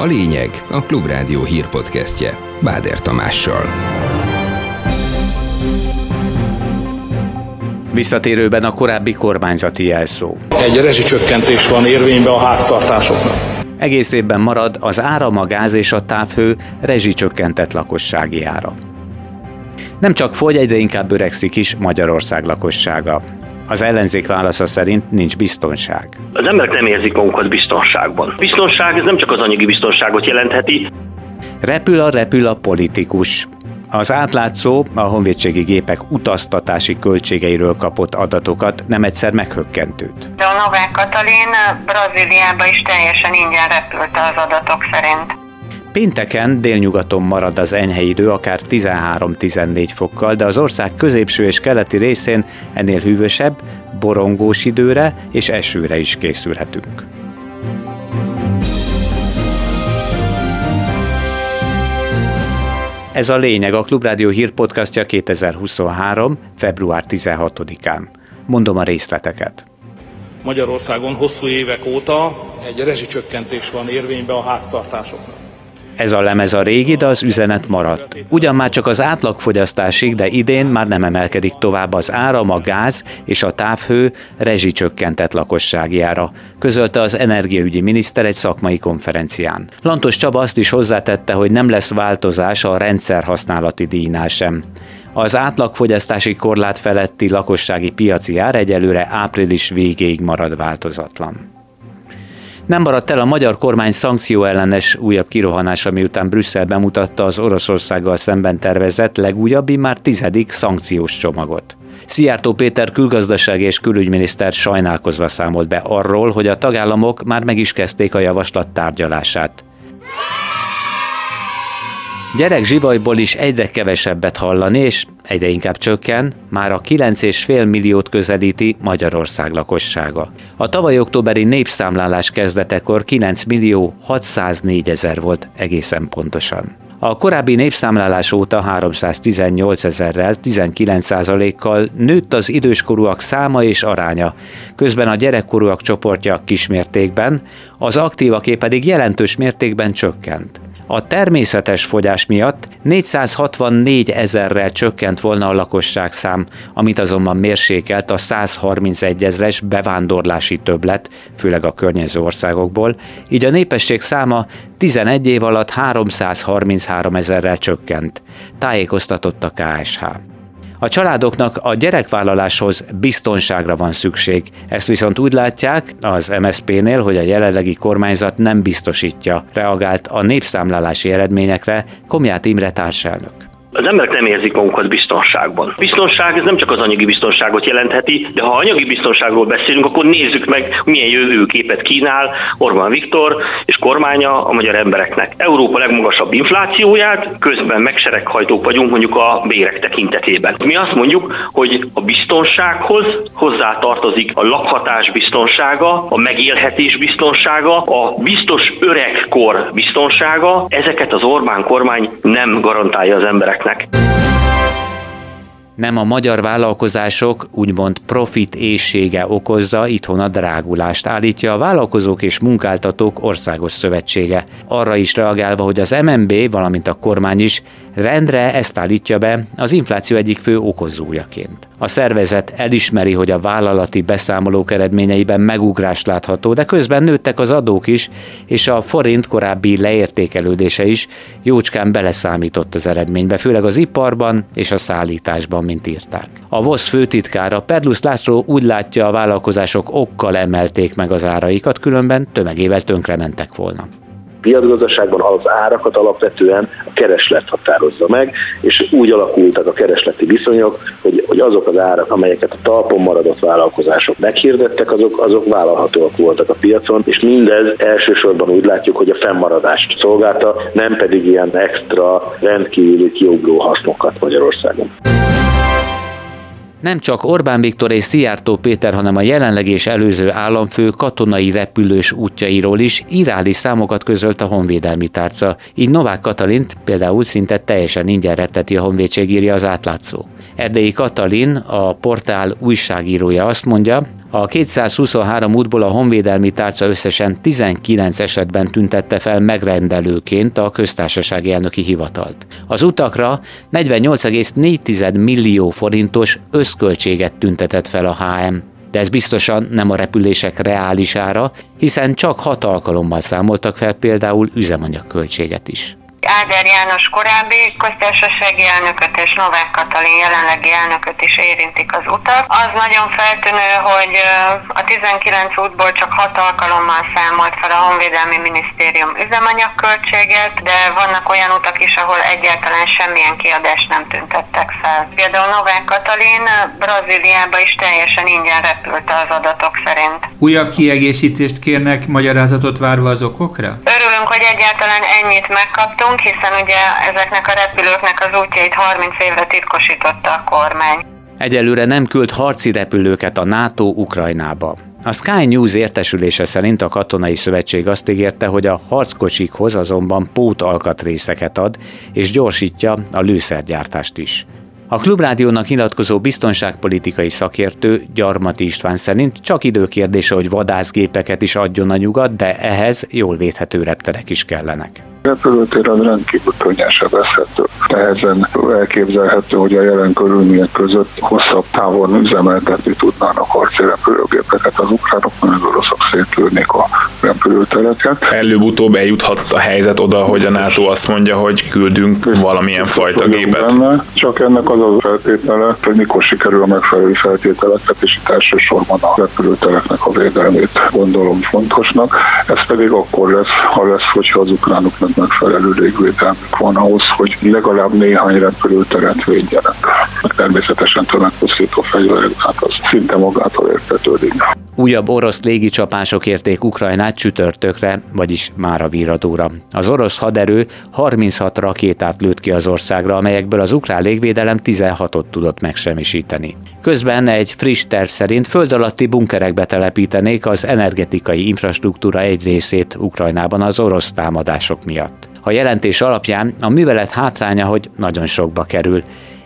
A lényeg a Klubrádió hírpodcastje Báder Tamással. Visszatérőben a korábbi kormányzati jelszó. Egy rezsicsökkentés van érvényben a háztartásoknak. Egész évben marad az áram, a gáz és a távhő rezsicsökkentett lakossági ára. Nem csak fogy, egyre inkább öregszik is Magyarország lakossága. Az ellenzék válasza szerint nincs biztonság. Az emberek nem érzik magukat biztonságban. Biztonság ez nem csak az anyagi biztonságot jelentheti. Repül a repül a politikus. Az átlátszó a honvédségi gépek utaztatási költségeiről kapott adatokat nem egyszer meghökkentőt. De a Novák Katalin Brazíliába is teljesen ingyen repült az adatok szerint. Pénteken délnyugaton marad az enyhe idő, akár 13-14 fokkal, de az ország középső és keleti részén ennél hűvösebb, borongós időre és esőre is készülhetünk. Ez a lényeg a Klubrádió hírpodcastja 2023. február 16-án. Mondom a részleteket. Magyarországon hosszú évek óta egy rezsicsökkentés van érvényben a háztartásoknak. Ez a lemez a régi, de az üzenet maradt. Ugyan már csak az átlagfogyasztásig, de idén már nem emelkedik tovább az áram, a gáz és a távhő rezsicsökkentett lakossági ára, közölte az energiaügyi miniszter egy szakmai konferencián. Lantos Csaba azt is hozzátette, hogy nem lesz változás a rendszerhasználati díjnál sem. Az átlagfogyasztási korlát feletti lakossági piaci ár egyelőre április végéig marad változatlan. Nem maradt el a magyar kormány szankció ellenes újabb kirohanása, miután Brüsszel bemutatta az Oroszországgal szemben tervezett legújabb, már tizedik szankciós csomagot. Szijjártó Péter külgazdasági és külügyminiszter sajnálkozva számolt be arról, hogy a tagállamok már meg is kezdték a javaslat tárgyalását. Gyerek zsivajból is egyre kevesebbet hallani, és egyre inkább csökken, már a 9,5 milliót közelíti Magyarország lakossága. A tavaly októberi népszámlálás kezdetekor 9 millió 604 ezer volt egészen pontosan. A korábbi népszámlálás óta 318 ezerrel, 19% kal nőtt az időskorúak száma és aránya, közben a gyerekkorúak csoportja kismértékben, az aktívaké pedig jelentős mértékben csökkent. A természetes fogyás miatt 464 ezerrel csökkent volna a lakosság szám, amit azonban mérsékelt a 131 ezres bevándorlási többlet, főleg a környező országokból, így a népesség száma 11 év alatt 333 ezerrel csökkent, tájékoztatott a KSH. A családoknak a gyerekvállaláshoz biztonságra van szükség. Ezt viszont úgy látják az MSZP-nél, hogy a jelenlegi kormányzat nem biztosítja, reagált a népszámlálási eredményekre Komját Imre társelnök. Az emberek nem érzik magukat biztonságban. Biztonság ez nem csak az anyagi biztonságot jelentheti, de ha anyagi biztonságról beszélünk, akkor nézzük meg, milyen jövőképet kínál Orbán Viktor és kormánya a magyar embereknek. Európa legmagasabb inflációját, közben megsereghajtók vagyunk mondjuk a bérek tekintetében. Mi azt mondjuk, hogy a biztonsághoz hozzá tartozik a lakhatás biztonsága, a megélhetés biztonsága, a biztos öregkor biztonsága. Ezeket az Orbán kormány nem garantálja az emberek embereknek. Nem a magyar vállalkozások úgymond profit éjsége okozza itthon a drágulást, állítja a Vállalkozók és Munkáltatók Országos Szövetsége. Arra is reagálva, hogy az MNB, valamint a kormány is rendre ezt állítja be az infláció egyik fő okozójaként. A szervezet elismeri, hogy a vállalati beszámolók eredményeiben megugrás látható, de közben nőttek az adók is, és a forint korábbi leértékelődése is jócskán beleszámított az eredménybe, főleg az iparban és a szállításban, mint írták. A VOSZ főtitkára Perlusz László úgy látja, a vállalkozások okkal emelték meg az áraikat, különben tömegével tönkrementek volna piacgazdaságban az árakat alapvetően a kereslet határozza meg, és úgy alakultak a keresleti viszonyok, hogy, hogy azok az árak, amelyeket a talpon maradott vállalkozások meghirdettek, azok, azok vállalhatóak voltak a piacon, és mindez elsősorban úgy látjuk, hogy a fennmaradást szolgálta, nem pedig ilyen extra, rendkívüli kiugró hasznokat Magyarországon. Nem csak Orbán Viktor és Szijjártó Péter, hanem a jelenleg és előző államfő katonai repülős útjairól is iráli számokat közölt a honvédelmi tárca. Így Novák Katalint például szinte teljesen ingyen repteti a honvédség írja az átlátszó. Erdei Katalin, a portál újságírója azt mondja, A 223 útból a honvédelmi tárca összesen 19 esetben tüntette fel megrendelőként a köztársasági elnöki hivatalt. Az utakra 48,4 millió forintos összköltséget tüntetett fel a HM de ez biztosan nem a repülések reálisára, hiszen csak hat alkalommal számoltak fel például üzemanyagköltséget is. Áder János korábbi köztársasági elnököt és Novák Katalin jelenlegi elnököt is érintik az utak. Az nagyon feltűnő, hogy a 19 útból csak 6 alkalommal számolt fel a Honvédelmi Minisztérium üzemanyagköltséget, de vannak olyan utak is, ahol egyáltalán semmilyen kiadást nem tüntettek fel. Például Novák Katalin Brazíliába is teljesen ingyen repült az adatok szerint. Újabb kiegészítést kérnek magyarázatot várva az okokra? Örülünk, hogy egyáltalán ennyit megkaptunk, hiszen ugye ezeknek a repülőknek az útjait 30 évre titkosította a kormány. Egyelőre nem küld harci repülőket a NATO Ukrajnába. A Sky News értesülése szerint a katonai szövetség azt ígérte, hogy a harckocsikhoz azonban pót alkatrészeket ad, és gyorsítja a lőszergyártást is. A Klubrádiónak nyilatkozó biztonságpolitikai szakértő Gyarmati István szerint csak időkérdése, hogy vadászgépeket is adjon a nyugat, de ehhez jól védhető repterek is kellenek repülőtér az rendkívül könnyen sebezhető. Nehezen elképzelhető, hogy a jelen körülmények között hosszabb távon üzemeltetni tudnának harci repülőgépeket az ukránok, mert az oroszok szétlőnék a repülőtereket. Előbb-utóbb eljuthat a helyzet oda, hogy a NATO azt mondja, hogy küldünk valamilyen fajta gépet. Benne, csak ennek az a feltétele, hogy mikor sikerül a megfelelő feltételeket, és itt elsősorban a repülőtereknek a védelmét gondolom fontosnak. Ez pedig akkor lesz, ha lesz, hogyha az ukránoknak megfelelő légvédelmük van ahhoz, hogy legalább néhány repülőteret védjenek. Természetesen tömegpusztító fegyverek, hát az szinte magától értetődik. Újabb orosz légicsapások érték Ukrajnát csütörtökre, vagyis már a víradóra. Az orosz haderő 36 rakétát lőtt ki az országra, amelyekből az ukrán légvédelem 16-ot tudott megsemmisíteni. Közben egy friss terv szerint föld alatti bunkerekbe telepítenék az energetikai infrastruktúra egy részét Ukrajnában az orosz támadások miatt. A jelentés alapján a művelet hátránya, hogy nagyon sokba kerül,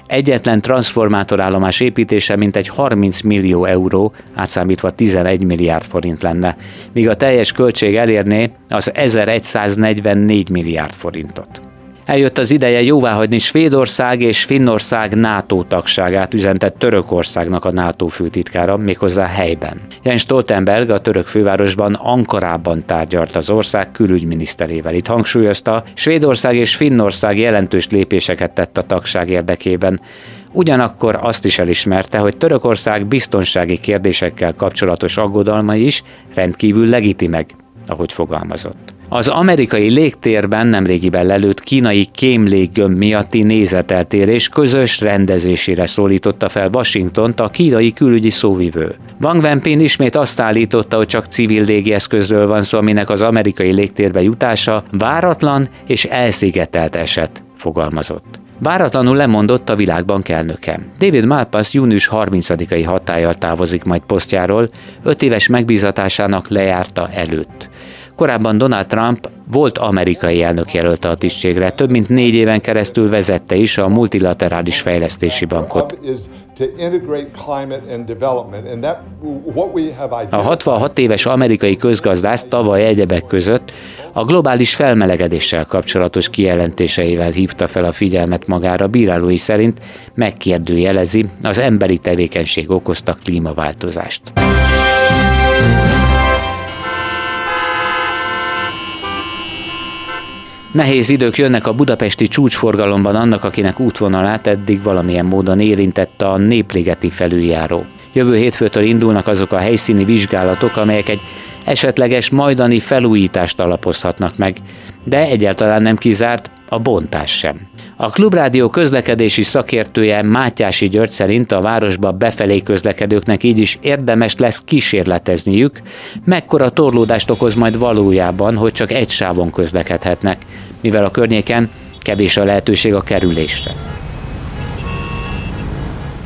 Egyetlen transformátorállomás építése mintegy 30 millió euró, átszámítva 11 milliárd forint lenne, míg a teljes költség elérné az 1144 milliárd forintot. Eljött az ideje jóváhagyni Svédország és Finnország NATO tagságát, üzentett Törökországnak a NATO főtitkára, méghozzá helyben. Jens Stoltenberg a török fővárosban Ankarában tárgyalt az ország külügyminiszterével. Itt hangsúlyozta, Svédország és Finnország jelentős lépéseket tett a tagság érdekében, Ugyanakkor azt is elismerte, hogy Törökország biztonsági kérdésekkel kapcsolatos aggodalmai is rendkívül legitimek, ahogy fogalmazott. Az amerikai légtérben nemrégiben lelőtt kínai kémléggömb miatti nézeteltérés közös rendezésére szólította fel Washingtont a kínai külügyi szóvivő. Wang Wenping ismét azt állította, hogy csak civil légieszközről van szó, aminek az amerikai légtérbe jutása váratlan és elszigetelt eset, fogalmazott. Váratlanul lemondott a világbank elnöke. David Malpass június 30-ai hatállyal távozik majd posztjáról, öt éves megbízatásának lejárta előtt. Korábban Donald Trump volt amerikai elnök jelölte a tisztségre, több mint négy éven keresztül vezette is a multilaterális fejlesztési bankot. A 66 éves amerikai közgazdász tavaly egyebek között a globális felmelegedéssel kapcsolatos kijelentéseivel hívta fel a figyelmet magára, bírálói szerint megkérdőjelezi az emberi tevékenység okozta klímaváltozást. Nehéz idők jönnek a budapesti csúcsforgalomban annak, akinek útvonalát eddig valamilyen módon érintette a népligeti felüljáró. Jövő hétfőtől indulnak azok a helyszíni vizsgálatok, amelyek egy esetleges majdani felújítást alapozhatnak meg, de egyáltalán nem kizárt a bontás sem. A Klubrádió közlekedési szakértője Mátyási György szerint a városba befelé közlekedőknek így is érdemes lesz kísérletezniük, mekkora torlódást okoz majd valójában, hogy csak egy sávon közlekedhetnek, mivel a környéken kevés a lehetőség a kerülésre.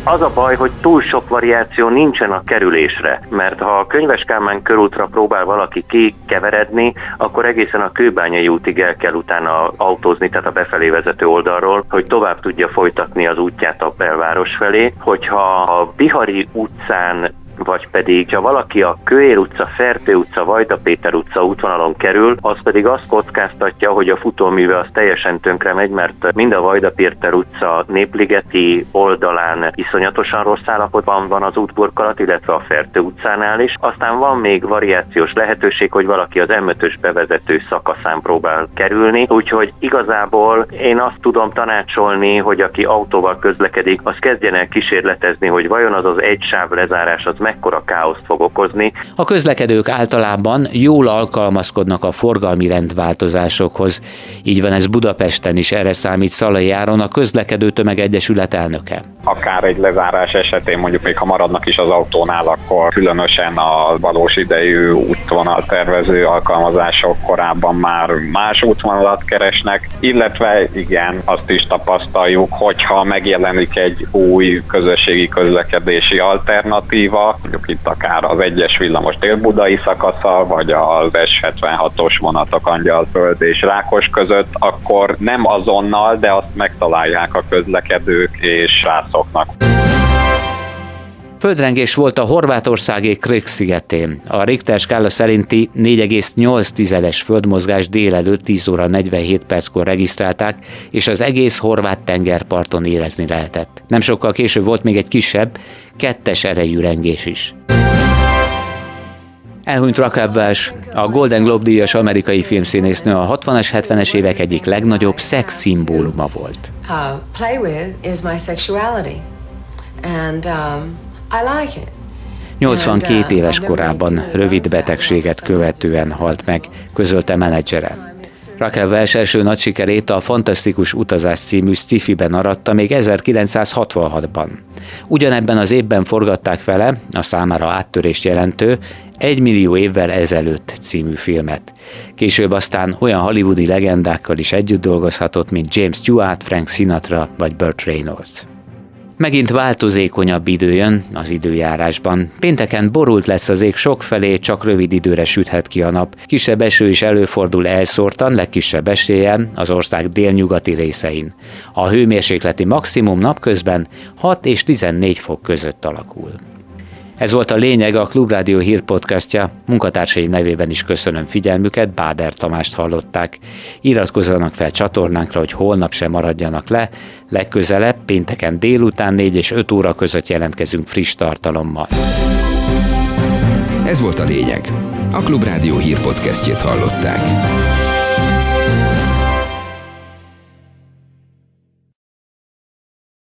Az a baj, hogy túl sok variáció nincsen a kerülésre, mert ha a Könyves Kálmán körútra próbál valaki kikeveredni, akkor egészen a Kőbányai útig el kell utána autózni, tehát a befelé vezető oldalról, hogy tovább tudja folytatni az útját a belváros felé. Hogyha a Bihari utcán vagy pedig, ha valaki a Kőér utca, Fertő utca, Vajda Péter utca útvonalon kerül, az pedig azt kockáztatja, hogy a futóműve az teljesen tönkre megy, mert mind a Vajda Péter utca népligeti oldalán iszonyatosan rossz állapotban van az útburkolat, illetve a Fertő utcánál is. Aztán van még variációs lehetőség, hogy valaki az m bevezető szakaszán próbál kerülni, úgyhogy igazából én azt tudom tanácsolni, hogy aki autóval közlekedik, az kezdjen el kísérletezni, hogy vajon az az egy sáv lezárás az mekkora káoszt fog okozni. A közlekedők általában jól alkalmazkodnak a forgalmi rendváltozásokhoz. Így van ez Budapesten is, erre számít Szalai Áron, a közlekedő tömegegyesület elnöke. Akár egy lezárás esetén mondjuk még ha maradnak is az autónál, akkor különösen a valós idejű útvonal tervező alkalmazások korábban már más útvonalat keresnek, illetve igen, azt is tapasztaljuk, hogyha megjelenik egy új közösségi közlekedési alternatíva, mondjuk itt akár az egyes villamos dél-budai szakasza, vagy az S76-os vonatok Angyalföld és Rákos között, akkor nem azonnal, de azt megtalálják a közlekedők és rászoknak. Földrengés volt a horvátországi Krök szigetén. A Richter skála szerinti 4,8-es földmozgás délelőtt 10 óra 47 perckor regisztrálták, és az egész horvát tengerparton érezni lehetett. Nem sokkal később volt még egy kisebb, kettes erejű rengés is. Elhunyt Welch, a Golden Globe díjas amerikai filmszínésznő a 60-as, 70-es évek egyik legnagyobb szex szimbóluma volt. Uh, play with is my sexuality. And um, 82 uh, éves korában rövid betegséget követően halt meg, közölte menedzsere. Raquel Welch első nagy sikerét a Fantasztikus Utazás című sci-fiben aratta még 1966-ban. Ugyanebben az évben forgatták vele a számára áttörést jelentő Egy millió évvel ezelőtt című filmet. Később aztán olyan hollywoodi legendákkal is együtt dolgozhatott, mint James Stewart, Frank Sinatra vagy Burt Reynolds. Megint változékonyabb idő jön az időjárásban. Pénteken borult lesz az ég sokfelé, csak rövid időre süthet ki a nap. Kisebb eső is előfordul elszórtan, legkisebb esélyen az ország délnyugati részein. A hőmérsékleti maximum napközben 6 és 14 fok között alakul. Ez volt a lényeg a Klubrádió hírpodcastja. Munkatársaim nevében is köszönöm figyelmüket, Báder Tamást hallották. Iratkozzanak fel csatornánkra, hogy holnap sem maradjanak le. Legközelebb pénteken délután 4 és 5 óra között jelentkezünk friss tartalommal. Ez volt a lényeg. A Klubrádió hírpodcastjét hallották.